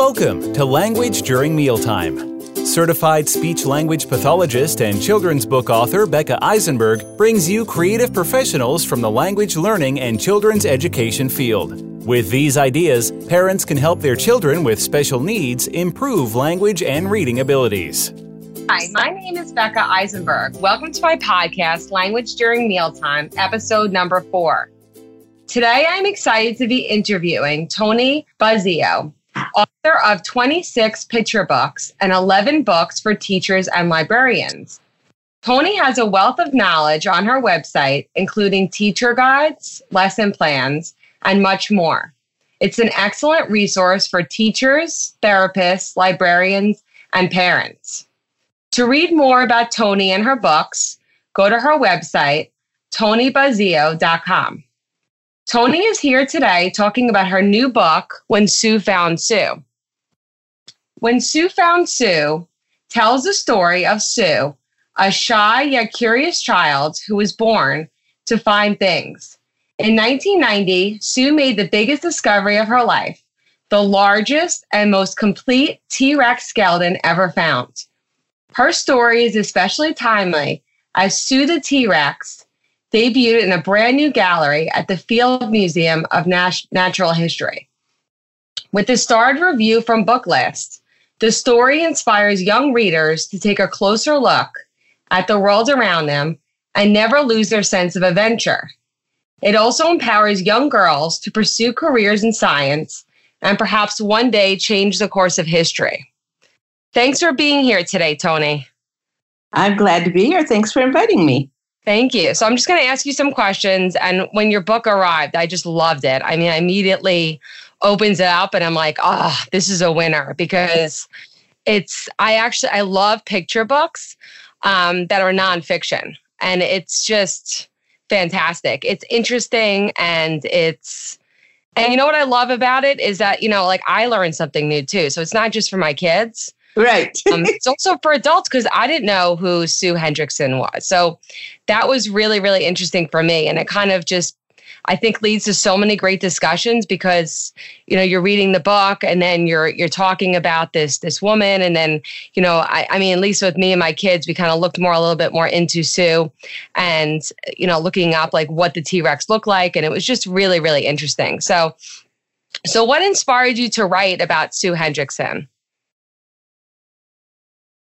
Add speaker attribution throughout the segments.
Speaker 1: Welcome to Language During Mealtime. Certified speech language pathologist and children's book author Becca Eisenberg brings you creative professionals from the language learning and children's education field. With these ideas, parents can help their children with special needs improve language and reading abilities.
Speaker 2: Hi, my name is Becca Eisenberg. Welcome to my podcast, Language During Mealtime, episode number four. Today, I'm excited to be interviewing Toni Buzzeo, author of 26 picture books and 11 books for teachers and librarians. Toni has a wealth of knowledge on her website, including teacher guides, lesson plans, and much more. It's an excellent resource for teachers, therapists, librarians, and parents. To read more about Toni and her books, go to her website, tonibuzzeo.com. Toni is here today talking about her new book, When Sue Found Sue. When Sue Found Sue tells the story of Sue, a shy yet curious child who was born to find things. In 1990, Sue made the biggest discovery of her life the largest and most complete T Rex skeleton ever found. Her story is especially timely as Sue the T Rex debuted in a brand new gallery at the Field Museum of Nat- Natural History. With the starred review from Booklist, the story inspires young readers to take a closer look at the world around them and never lose their sense of adventure. It also empowers young girls to pursue careers in science and perhaps one day change the course of history. Thanks for being here today, Toni.
Speaker 3: I'm glad to be here. Thanks for inviting me.
Speaker 2: Thank you. So I'm just going to ask you some questions. And when your book arrived, I just loved it. I mean, I immediately opens it up and I'm like, oh, this is a winner because it's, I actually, I love picture books um, that are nonfiction. And it's just fantastic. It's interesting and it's, and you know what I love about it is that, you know, like I learned something new too. So it's not just for my kids.
Speaker 3: Right.
Speaker 2: um, it's also for adults because I didn't know who Sue Hendrickson was. So that was really, really interesting for me. And it kind of just, I think leads to so many great discussions because you know you're reading the book and then you're you're talking about this this woman and then you know I, I mean at least with me and my kids we kind of looked more a little bit more into Sue and you know looking up like what the T Rex looked like and it was just really really interesting so so what inspired you to write about Sue Hendrickson?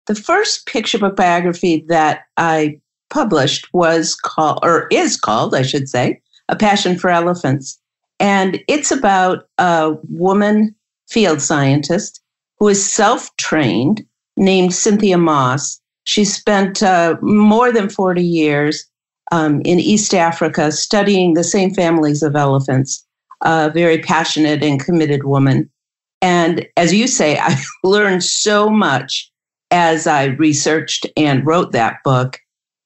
Speaker 3: The first picture book biography that I published was called, or is called, I should say, A Passion for Elephants. And it's about a woman field scientist who is self trained named Cynthia Moss. She spent uh, more than 40 years um, in East Africa studying the same families of elephants, a very passionate and committed woman. And as you say, I learned so much as I researched and wrote that book.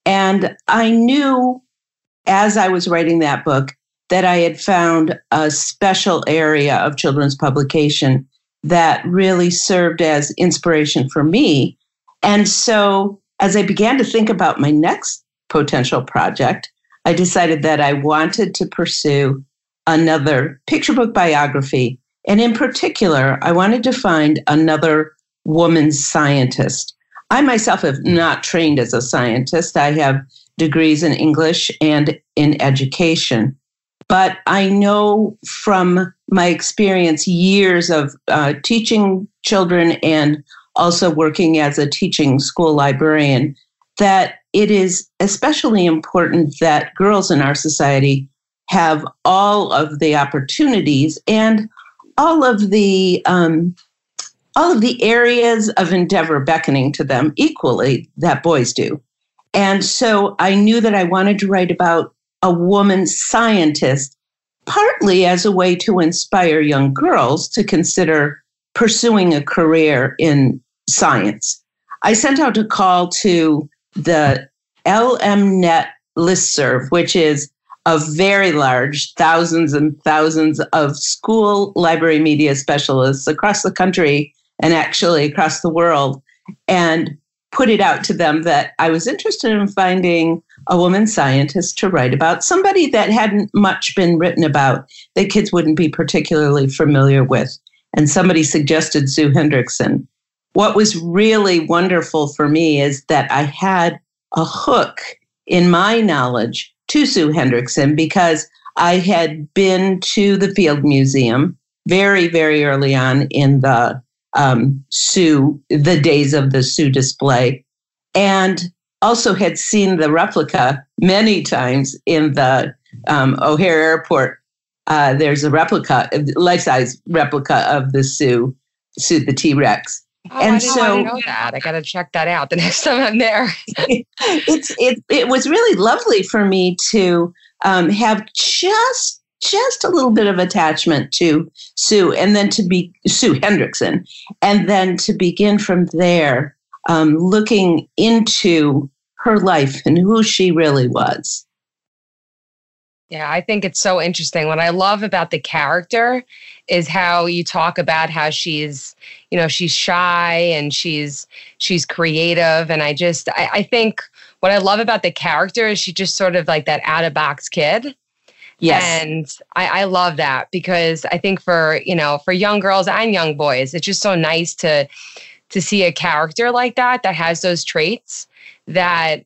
Speaker 3: And I knew as I was writing that book that I had found a special area of children's publication that really served as inspiration for me. And so as I began to think about my next potential project, I decided that I wanted to pursue another picture book biography. And in particular, I wanted to find another woman scientist. I myself have not trained as a scientist. I have degrees in English and in education. But I know from my experience, years of uh, teaching children and also working as a teaching school librarian, that it is especially important that girls in our society have all of the opportunities and all of the um, all of the areas of endeavor beckoning to them equally that boys do. And so I knew that I wanted to write about a woman scientist, partly as a way to inspire young girls to consider pursuing a career in science. I sent out a call to the LMNet listserv, which is a very large, thousands and thousands of school library media specialists across the country and actually across the world and put it out to them that I was interested in finding a woman scientist to write about, somebody that hadn't much been written about that kids wouldn't be particularly familiar with. and somebody suggested Sue Hendrickson. What was really wonderful for me is that I had a hook in my knowledge to Sue Hendrickson because I had been to the Field Museum very, very early on in the um, Sue, the days of the Sue display, and also had seen the replica many times in the um, O'Hare Airport. Uh, there's a replica, life size replica of the Sue, Sue the T Rex.
Speaker 2: Oh, and I so I know that. I got to check that out the next time I'm there.
Speaker 3: it's it it was really lovely for me to um, have just just a little bit of attachment to Sue, and then to be Sue Hendrickson, and then to begin from there, um, looking into her life and who she really was.
Speaker 2: Yeah, I think it's so interesting. What I love about the character is how you talk about how she's, you know, she's shy and she's she's creative. And I just I, I think what I love about the character is she just sort of like that out of box kid.
Speaker 3: Yes.
Speaker 2: And I, I love that because I think for, you know, for young girls and young boys, it's just so nice to to see a character like that that has those traits that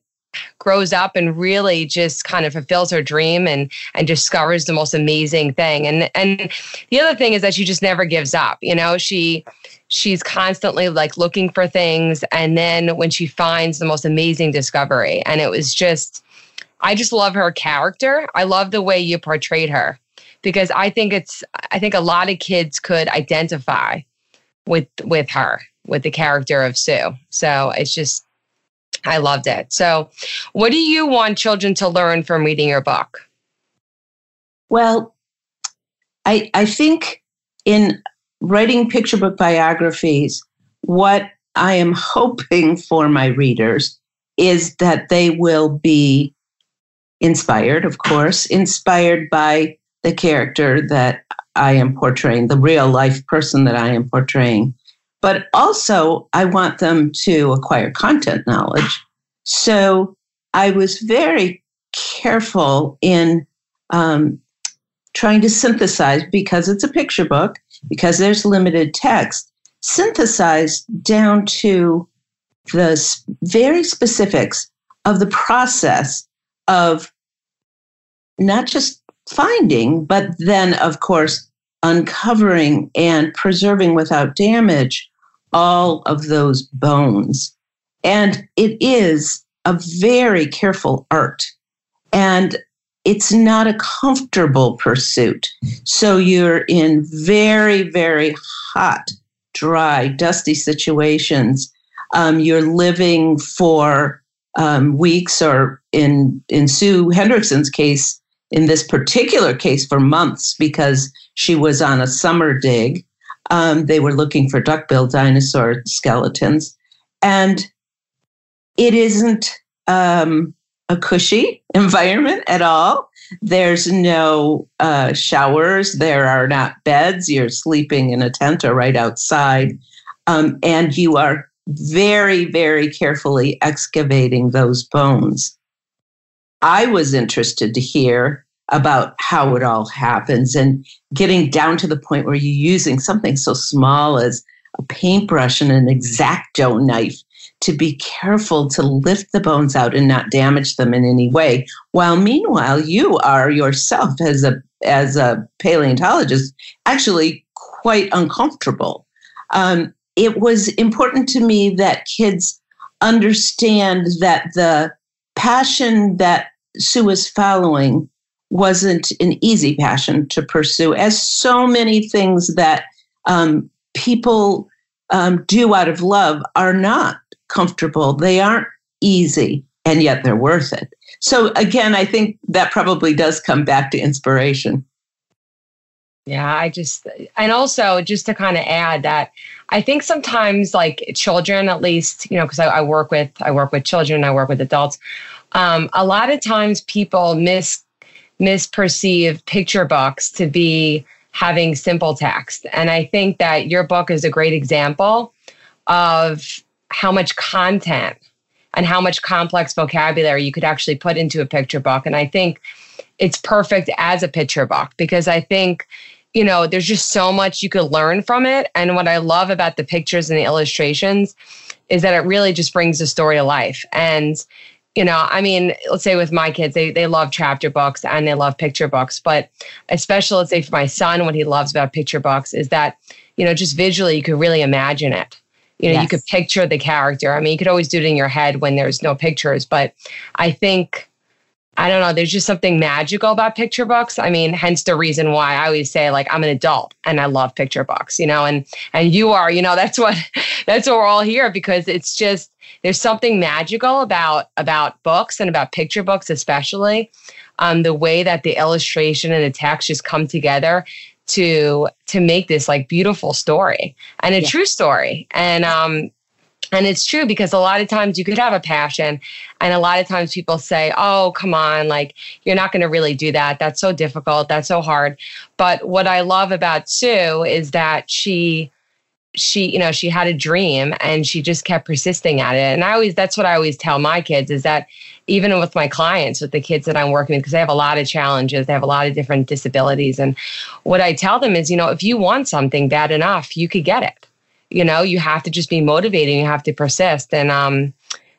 Speaker 2: grows up and really just kind of fulfills her dream and and discovers the most amazing thing and and the other thing is that she just never gives up you know she she's constantly like looking for things and then when she finds the most amazing discovery and it was just i just love her character i love the way you portrayed her because i think it's i think a lot of kids could identify with with her with the character of sue so it's just I loved it. So, what do you want children to learn from reading your book?
Speaker 3: Well, I I think in writing picture book biographies, what I am hoping for my readers is that they will be inspired, of course, inspired by the character that I am portraying, the real life person that I am portraying, but also I want them to acquire content knowledge. So I was very careful in um, trying to synthesize because it's a picture book, because there's limited text, synthesize down to the very specifics of the process of not just finding, but then, of course, uncovering and preserving without damage all of those bones. And it is a very careful art. And it's not a comfortable pursuit. So you're in very, very hot, dry, dusty situations. Um, you're living for um, weeks, or in in Sue Hendrickson's case, in this particular case, for months because she was on a summer dig. Um, they were looking for duckbill dinosaur skeletons. And it isn't um, a cushy environment at all. There's no uh, showers. There are not beds. You're sleeping in a tent or right outside. Um, and you are very, very carefully excavating those bones. I was interested to hear about how it all happens and getting down to the point where you're using something so small as a paintbrush and an exacto knife to be careful to lift the bones out and not damage them in any way while meanwhile you are yourself as a as a paleontologist actually quite uncomfortable um, it was important to me that kids understand that the passion that sue was following wasn't an easy passion to pursue, as so many things that um, people um, do out of love are not comfortable. They aren't easy, and yet they're worth it. So, again, I think that probably does come back to inspiration.
Speaker 2: Yeah, I just, and also just to kind of add that I think sometimes like children, at least, you know, because I, I, work with, I work with children, and I work with adults. Um, a lot of times people miss misperceive picture books to be having simple text. And I think that your book is a great example of how much content and how much complex vocabulary you could actually put into a picture book. And I think it's perfect as a picture book because I think you know, there's just so much you could learn from it. And what I love about the pictures and the illustrations is that it really just brings the story to life. And, you know, I mean, let's say with my kids, they, they love chapter books and they love picture books. But especially, let's say for my son, what he loves about picture books is that, you know, just visually, you could really imagine it. You know, yes. you could picture the character. I mean, you could always do it in your head when there's no pictures. But I think, I don't know, there's just something magical about picture books. I mean, hence the reason why I always say like I'm an adult and I love picture books, you know, and and you are, you know, that's what that's what we're all here because it's just there's something magical about about books and about picture books especially. Um, the way that the illustration and the text just come together to to make this like beautiful story and a yeah. true story and um and it's true because a lot of times you could have a passion, and a lot of times people say, Oh, come on, like you're not going to really do that. That's so difficult. That's so hard. But what I love about Sue is that she, she, you know, she had a dream and she just kept persisting at it. And I always, that's what I always tell my kids is that even with my clients, with the kids that I'm working with, because they have a lot of challenges, they have a lot of different disabilities. And what I tell them is, you know, if you want something bad enough, you could get it you know you have to just be motivated you have to persist. And um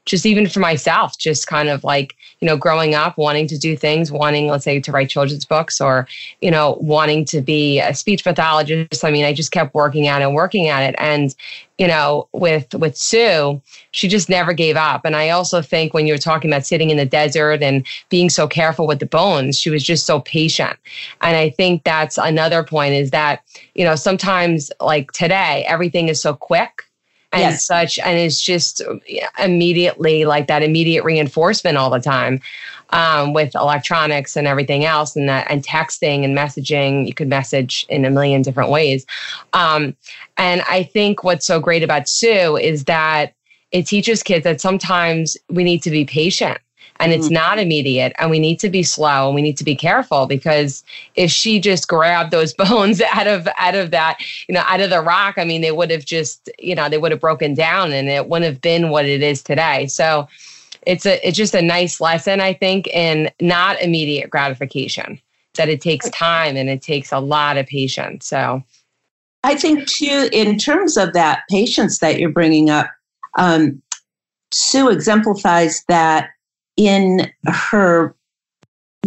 Speaker 2: just even for myself just kind of like you know growing up wanting to do things wanting let's say to write children's books or you know wanting to be a speech pathologist. I mean i just kept working at it and working at it. And you know with with sue she just never gave up. And i also think when you're talking about sitting in the desert and being so careful with the bones she was just so patient. And i think that's another point is that you know sometimes like today everything is so quick and yes. such and it's just immediately like that immediate reinforcement all the time um, with electronics and everything else and that and texting and messaging. You could message in a million different ways. Um, and i think what's so great about sue is that it teaches kids that sometimes we need to be patient and it's mm-hmm. not immediate and we need to be slow and we need to be careful because if she just grabbed those bones out of out of that you know out of the rock i mean they would have just you know they would have broken down and it wouldn't have been what it is today. So it's a it's just a nice lesson i think in not immediate gratification that it takes time and it takes a lot of patience so.
Speaker 3: I think too in terms of that patience that you're bringing up um, sue exemplifies that in her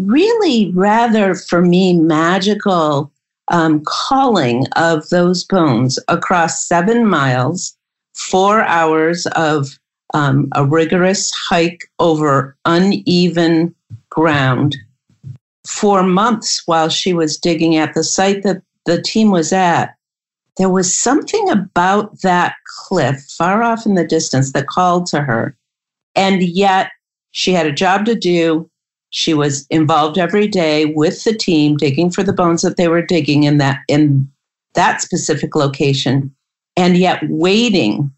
Speaker 3: really rather, for me, magical um, calling of those bones across seven miles, four hours of um, a rigorous hike over uneven ground for months while she was digging at the site that the team was at. There was something about that cliff far off in the distance that called to her. And yet, she had a job to do. She was involved every day with the team, digging for the bones that they were digging in that in that specific location, and yet waiting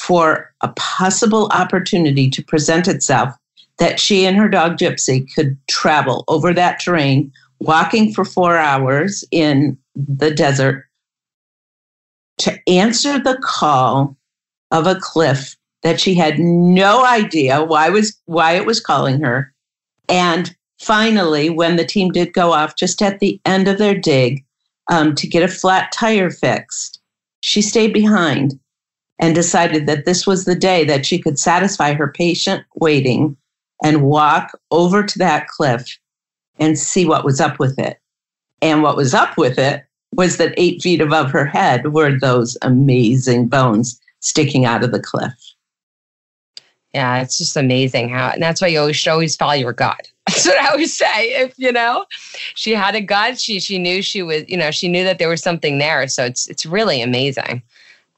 Speaker 3: for a possible opportunity to present itself that she and her dog Gypsy could travel over that terrain, walking for four hours in the desert to answer the call of a cliff that she had no idea why was why it was calling her. And finally, when the team did go off just at the end of their dig um, to get a flat tire fixed, she stayed behind and decided that this was the day that she could satisfy her patient waiting and walk over to that cliff and see what was up with it. And what was up with it was that eight feet above her head were those amazing bones sticking out of the cliff.
Speaker 2: Yeah, it's just amazing how, and that's why you always should always follow your gut. That's what I always say. If you know, she had a gut, she she knew she was, you know, she knew that there was something there. So it's it's really amazing.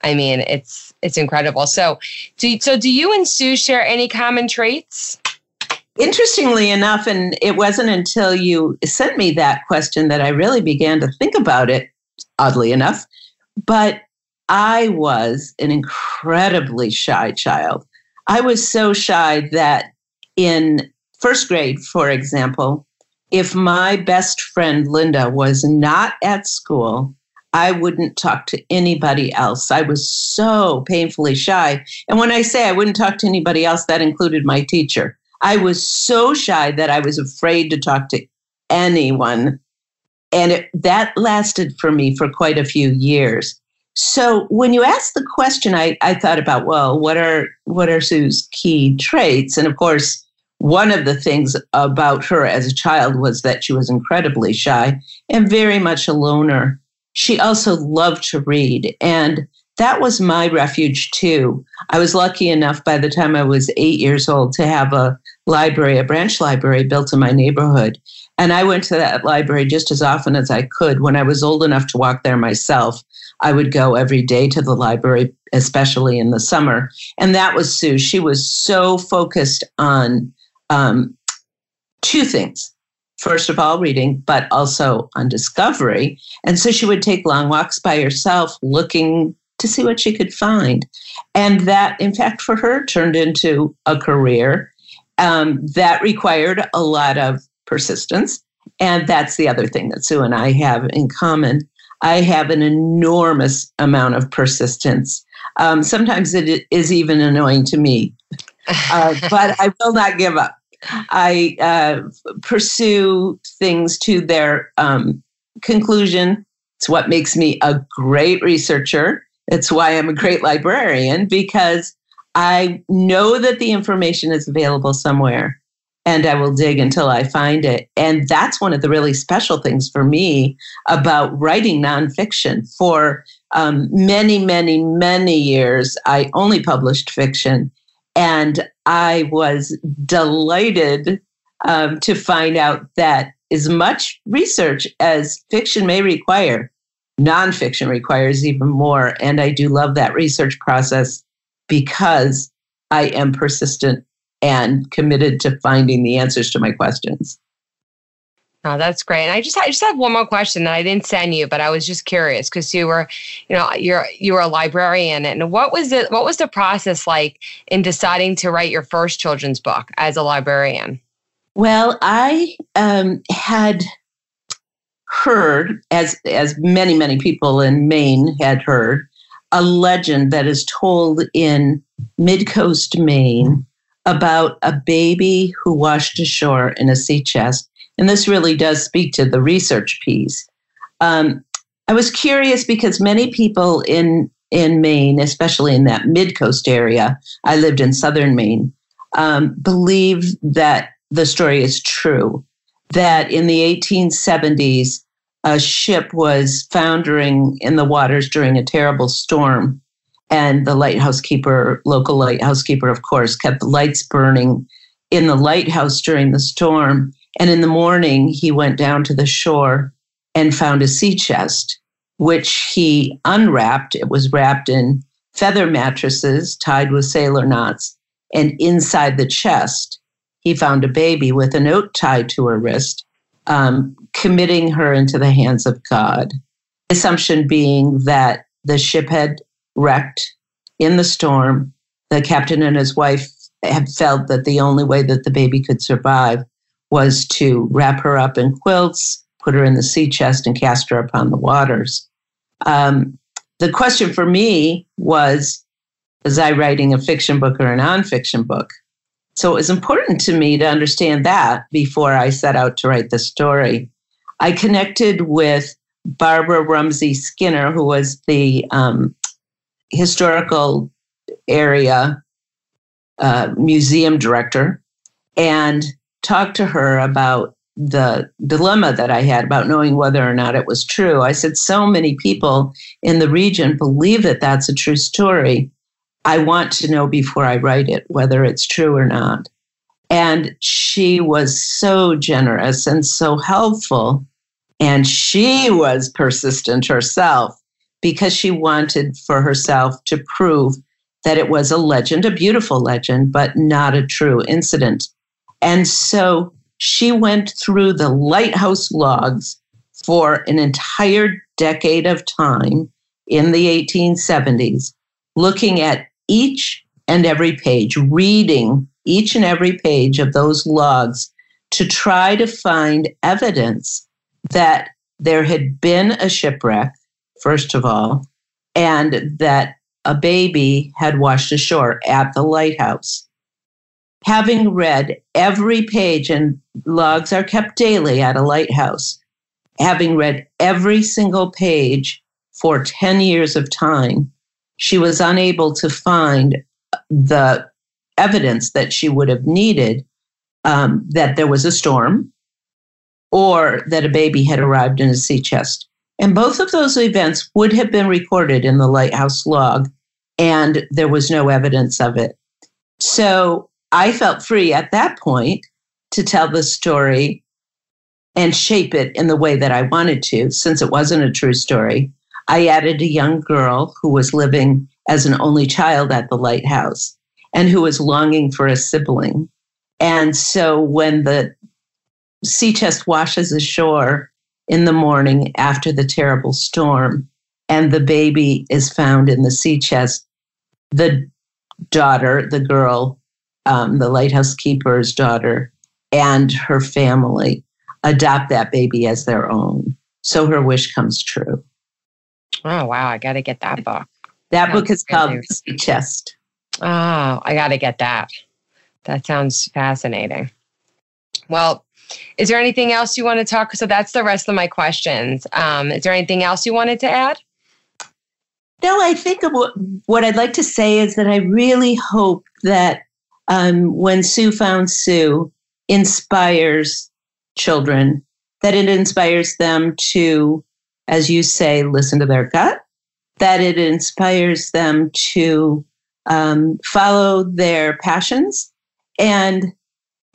Speaker 2: I mean, it's it's incredible. So, do so do you and Sue share any common traits?
Speaker 3: Interestingly enough, and it wasn't until you sent me that question that I really began to think about it. Oddly enough, but I was an incredibly shy child. I was so shy that in first grade, for example, if my best friend Linda was not at school, I wouldn't talk to anybody else. I was so painfully shy. And when I say I wouldn't talk to anybody else, that included my teacher. I was so shy that I was afraid to talk to anyone. and it, that lasted for me for quite a few years. So when you asked the question, I, I thought about, well, what are what are Sue's key traits? And of course, one of the things about her as a child was that she was incredibly shy and very much a loner. She also loved to read. And that was my refuge too. I was lucky enough by the time I was eight years old to have a library, a branch library built in my neighborhood. And I went to that library just as often as I could. When I was old enough to walk there myself, I would go every day to the library, especially in the summer. And that was Sue. She was so focused on um, two things. First of all, reading, but also on discovery. And so she would take long walks by herself, looking to see what she could find. And that, in fact, for her turned into a career um, that required a lot of persistence. And that's the other thing that Sue and I have in common. I have an enormous amount of persistence. Um, sometimes it is even annoying to me, uh, but I will not give up. I uh, pursue things to their um, conclusion. It's what makes me a great researcher. It's why I'm a great librarian because I know that the information is available somewhere and I will dig until I find it. And that's one of the really special things for me about writing nonfiction. For um, many, many, many years, I only published fiction. And I was delighted um, to find out that as much research as fiction may require, nonfiction requires even more. And I do love that research process because I am persistent and committed to finding the answers to my questions.
Speaker 2: Oh, that's great. And I just I just have one more question that I didn't send you, but I was just curious because you were, you know, you're you were a librarian, and what was it? What was the process like in deciding to write your first children's book as a librarian?
Speaker 3: Well, I um, had heard, as as many many people in Maine had heard, a legend that is told in Midcoast, Maine, about a baby who washed ashore in a sea chest. And this really does speak to the research piece. Um, I was curious because many people in in Maine, especially in that mid coast area, I lived in southern Maine, um, believe that the story is true. That in the 1870s, a ship was foundering in the waters during a terrible storm and the lighthouse keeper, local lighthouse keeper, of course, kept lights burning in the lighthouse during the storm. And in the morning, he went down to the shore and found a sea chest, which he unwrapped. It was wrapped in feather mattresses tied with sailor knots. And inside the chest, he found a baby with a note tied to her wrist, um, committing her into the hands of God. Assumption being that the ship had wrecked in the storm. The captain and his wife had felt that the only way that the baby could survive was to wrap her up in quilts, put her in the sea chest, and cast her upon the waters. Um, the question for me was was I writing a fiction book or a nonfiction book? So it was important to me to understand that before I set out to write the story. I connected with Barbara Rumsey Skinner, who was the um, historical area uh, museum director and talked to her about the dilemma that I had about knowing whether or not it was true. I said, So many people in the region believe that that's a true story. I want to know before I write it whether it's true or not. And she was so generous and so helpful. And she was persistent herself because she wanted for herself to prove that it was a legend, a beautiful legend, but not a true incident. And so she went through the lighthouse logs for an entire decade of time in the 1870s, looking at each and every page, reading each and every page of those logs to try to find evidence that there had been a shipwreck first of all, and that a baby had washed ashore at the lighthouse. Having read every page, and logs are kept daily at a lighthouse, having read every single page for 10 years of time, she was unable to find the evidence that she would have needed um, that there was a storm or that a baby had arrived in a sea chest. And both of those events would have been recorded in the lighthouse log, and there was no evidence of it. So I felt free at that point to tell the story and shape it in the way that I wanted to, since it wasn't a true story. I added a young girl who was living as an only child at the lighthouse and who was longing for a sibling. And so when the sea chest washes ashore in the morning after the terrible storm and the baby is found in the sea chest, the daughter, the girl, um, the lighthouse keeper's daughter, and her family adopt that baby as their own. So her wish comes true.
Speaker 2: Oh, wow. I got to get that book.
Speaker 3: That book is called The Sea Chest.
Speaker 2: Oh, I got to get that. That sounds fascinating. Well, is there anything else you want to talk? So that's the rest of my questions. Um, is there anything else you wanted to add?
Speaker 3: No, I think what, I'd like to say is that I really hope that um, when Sue found Sue inspires children, that it inspires them to, as you say, listen to their gut, that it inspires them to um, follow their passions. And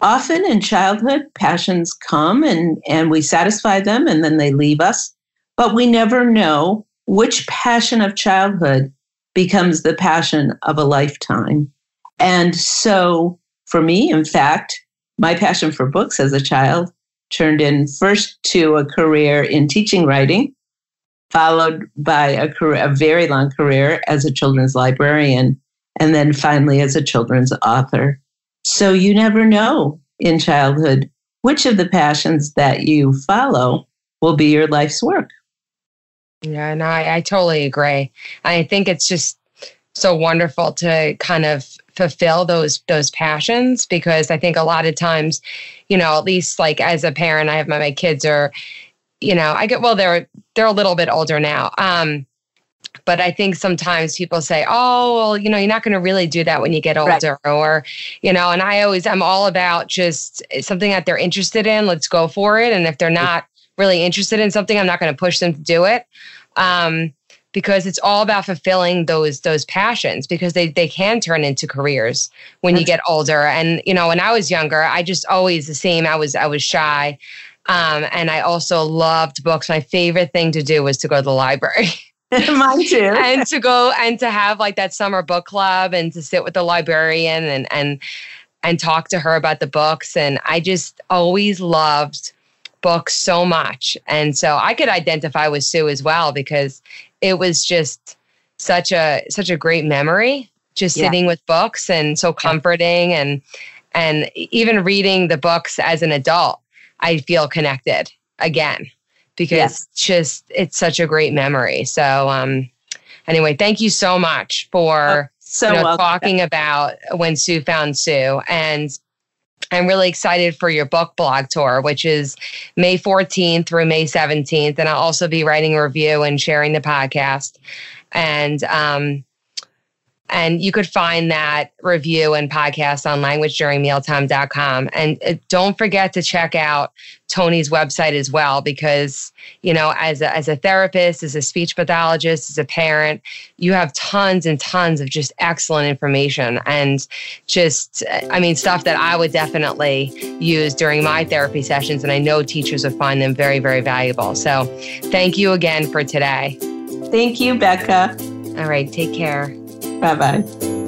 Speaker 3: often in childhood, passions come and, and we satisfy them and then they leave us. But we never know which passion of childhood becomes the passion of a lifetime. And so for me, in fact, my passion for books as a child turned in first to a career in teaching writing, followed by a career, a very long career as a children's librarian, and then finally as a children's author. So you never know in childhood which of the passions that you follow will be your life's work.
Speaker 2: Yeah, no, I, I totally agree. I think it's just so wonderful to kind of fulfill those those passions because I think a lot of times, you know, at least like as a parent, I have my, my kids are, you know, I get well, they're they're a little bit older now. Um, but I think sometimes people say, "Oh, well, you know, you're not going to really do that when you get older," right. or, you know. And I always, I'm all about just something that they're interested in. Let's go for it. And if they're not really interested in something, I'm not going to push them to do it. Um, because it's all about fulfilling those those passions because they they can turn into careers when That's you get older and you know when i was younger i just always the same i was i was shy um, and i also loved books my favorite thing to do was to go to the library
Speaker 3: Mine too.
Speaker 2: and to go and to have like that summer book club and to sit with the librarian and and and talk to her about the books. And I just always loved books so much. And so I could identify with Sue as well because it was just such a such a great memory just yeah. sitting with books and so comforting yeah. and and even reading the books as an adult i feel connected again because yes. just it's such a great memory. So um anyway, thank you so much for oh, so you know, talking about when Sue found Sue and I'm really excited for your book blog tour, which is May 14th through May 17th. And I'll also be writing a review and sharing the podcast. And um, and you could find that review and podcast on languageduringmealtime.com. And uh, don't forget to check out Toni's website as well, because, you know, as a, as a therapist, as a speech pathologist, as a parent, you have tons and tons of just excellent information and just, I mean, stuff that I would definitely use during my therapy sessions. And I know teachers would find them very, very valuable. So thank you again for today.
Speaker 3: Thank you, Becca.
Speaker 2: All right. Take care.
Speaker 3: 拜拜。